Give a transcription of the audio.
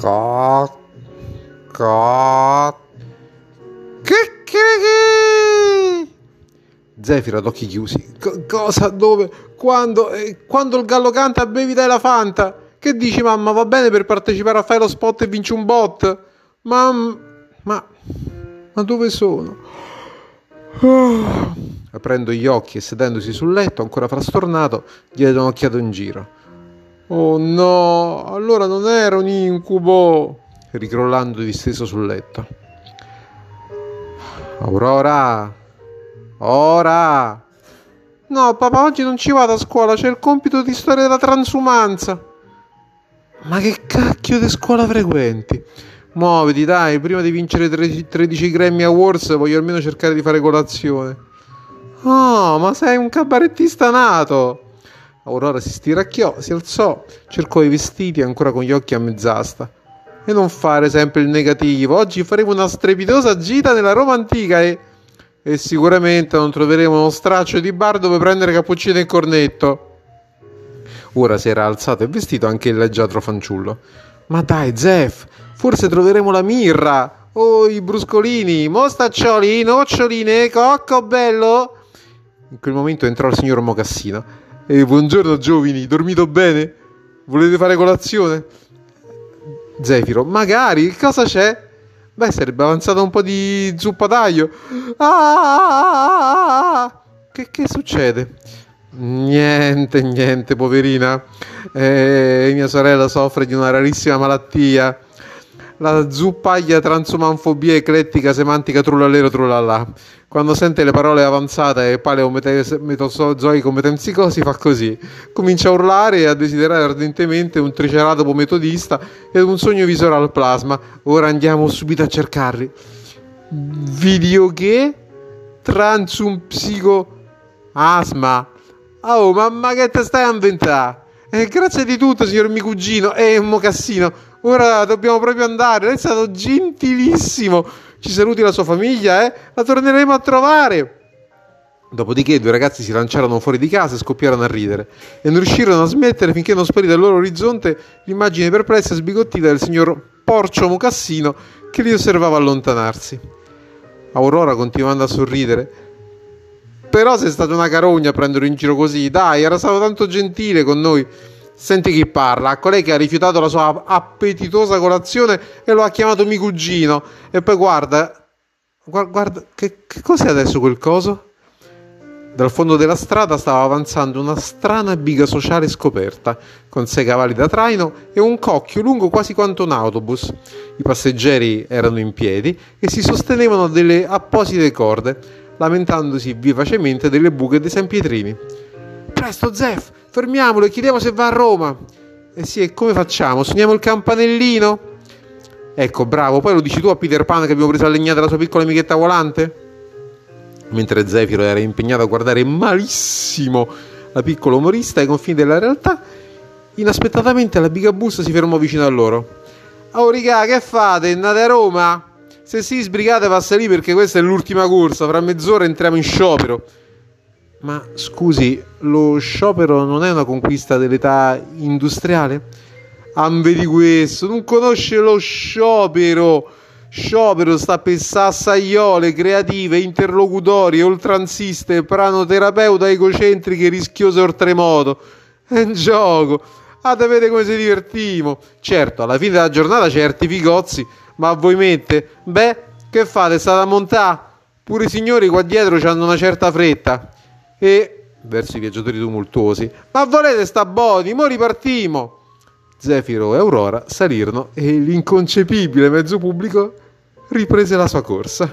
Co... Co... Che che Zefiro ad occhi chiusi. Co- cosa? Dove? Quando? Eh, quando il gallo canta bevi dai la Fanta? Che dici mamma? Va bene per partecipare a fare lo spot e vinci un bot? Ma... Ma... Ma dove sono? Oh. Aprendo gli occhi e sedendosi sul letto, ancora frastornato, gli vedo un'occhiata in giro. Oh no, allora non era un incubo! Ricrollando disteso sul letto. Aurora! Ora! No, papà, oggi non ci vado a scuola, c'è il compito di storia della transumanza. Ma che cacchio di scuola frequenti? Muoviti, dai, prima di vincere 13 Grammy Awards voglio almeno cercare di fare colazione. Oh, ma sei un cabarettista nato! Aurora si stiracchiò, si alzò, cercò i vestiti ancora con gli occhi a mezz'asta. E non fare sempre il negativo. Oggi faremo una strepitosa gita nella Roma antica e. E sicuramente non troveremo uno straccio di bar dove prendere cappuccino e cornetto. Ora si era alzato e vestito anche il leggiadro fanciullo. Ma dai, Zef, forse troveremo la mirra. Oh, i bruscolini, mostaccioli, noccioline, cocco bello. In quel momento entrò il signor Mocassino e buongiorno giovani, dormito bene? Volete fare colazione? Zefiro, magari, che cosa c'è? Beh, sarebbe avanzato un po' di zuppa d'aglio. Ah, che, che succede? Niente, niente, poverina. Eh, mia sorella soffre di una rarissima malattia la zuppaglia transumanfobia eclettica semantica trullalero trullallà. Quando sente le parole avanzate e paleometozoico metempsicosi fa così. Comincia a urlare e a desiderare ardentemente un triceratopo metodista ed un sogno visore al plasma. Ora andiamo subito a cercarli. Video che? Transum psico asma. Oh, mamma che te stai a inventare? Eh, grazie di tutto, signor mio cugino e un mocassino. Ora dobbiamo proprio andare. Lei è stato gentilissimo. Ci saluti la sua famiglia, eh? La torneremo a trovare. Dopodiché i due ragazzi si lanciarono fuori di casa e scoppiarono a ridere e non riuscirono a smettere finché non sparì dal loro orizzonte l'immagine perplessa e sbigottita del signor Porcio Mocassino che li osservava allontanarsi. Aurora continuando a sorridere. Però sei stata una carogna a prenderlo in giro così, dai, era stato tanto gentile con noi. Senti chi parla, colei che ha rifiutato la sua appetitosa colazione e lo ha chiamato mio cugino. E poi guarda, guarda, che, che cos'è adesso quel coso? Dal fondo della strada stava avanzando una strana biga sociale scoperta, con sei cavalli da traino e un cocchio lungo quasi quanto un autobus. I passeggeri erano in piedi e si sostenevano a delle apposite corde, lamentandosi vivacemente delle buche dei San Pietrini. Presto, Zef, fermiamolo e chiediamo se va a Roma. Eh sì, e come facciamo? Suoniamo il campanellino? Ecco, bravo, poi lo dici tu a Peter Pan che abbiamo preso a legnate la sua piccola amichetta volante? Mentre Zefiro era impegnato a guardare malissimo la piccola umorista ai confini della realtà, inaspettatamente la bigabus si fermò vicino a loro. Oh, riga, che fate? Andate a Roma? Se sì, sbrigate, passa lì perché questa è l'ultima corsa. Fra mezz'ora entriamo in sciopero. Ma scusi, lo sciopero non è una conquista dell'età industriale? Vedi questo, non conosce lo sciopero. Sciopero sta per sassaiole creative, interlocutorie, oltranziste, pranoterapeuta egocentriche, rischiose oltremodo. È un gioco. Ah, vedere come si divertimo. Certo, alla fine della giornata c'è artificozzi, ma voi mette? Beh, che fate? State a montare? Pure i signori qua dietro hanno una certa fretta e verso i viaggiatori tumultuosi. Ma volete sta boni? Mo ripartimo. Zefiro e Aurora salirono e l'inconcepibile mezzo pubblico riprese la sua corsa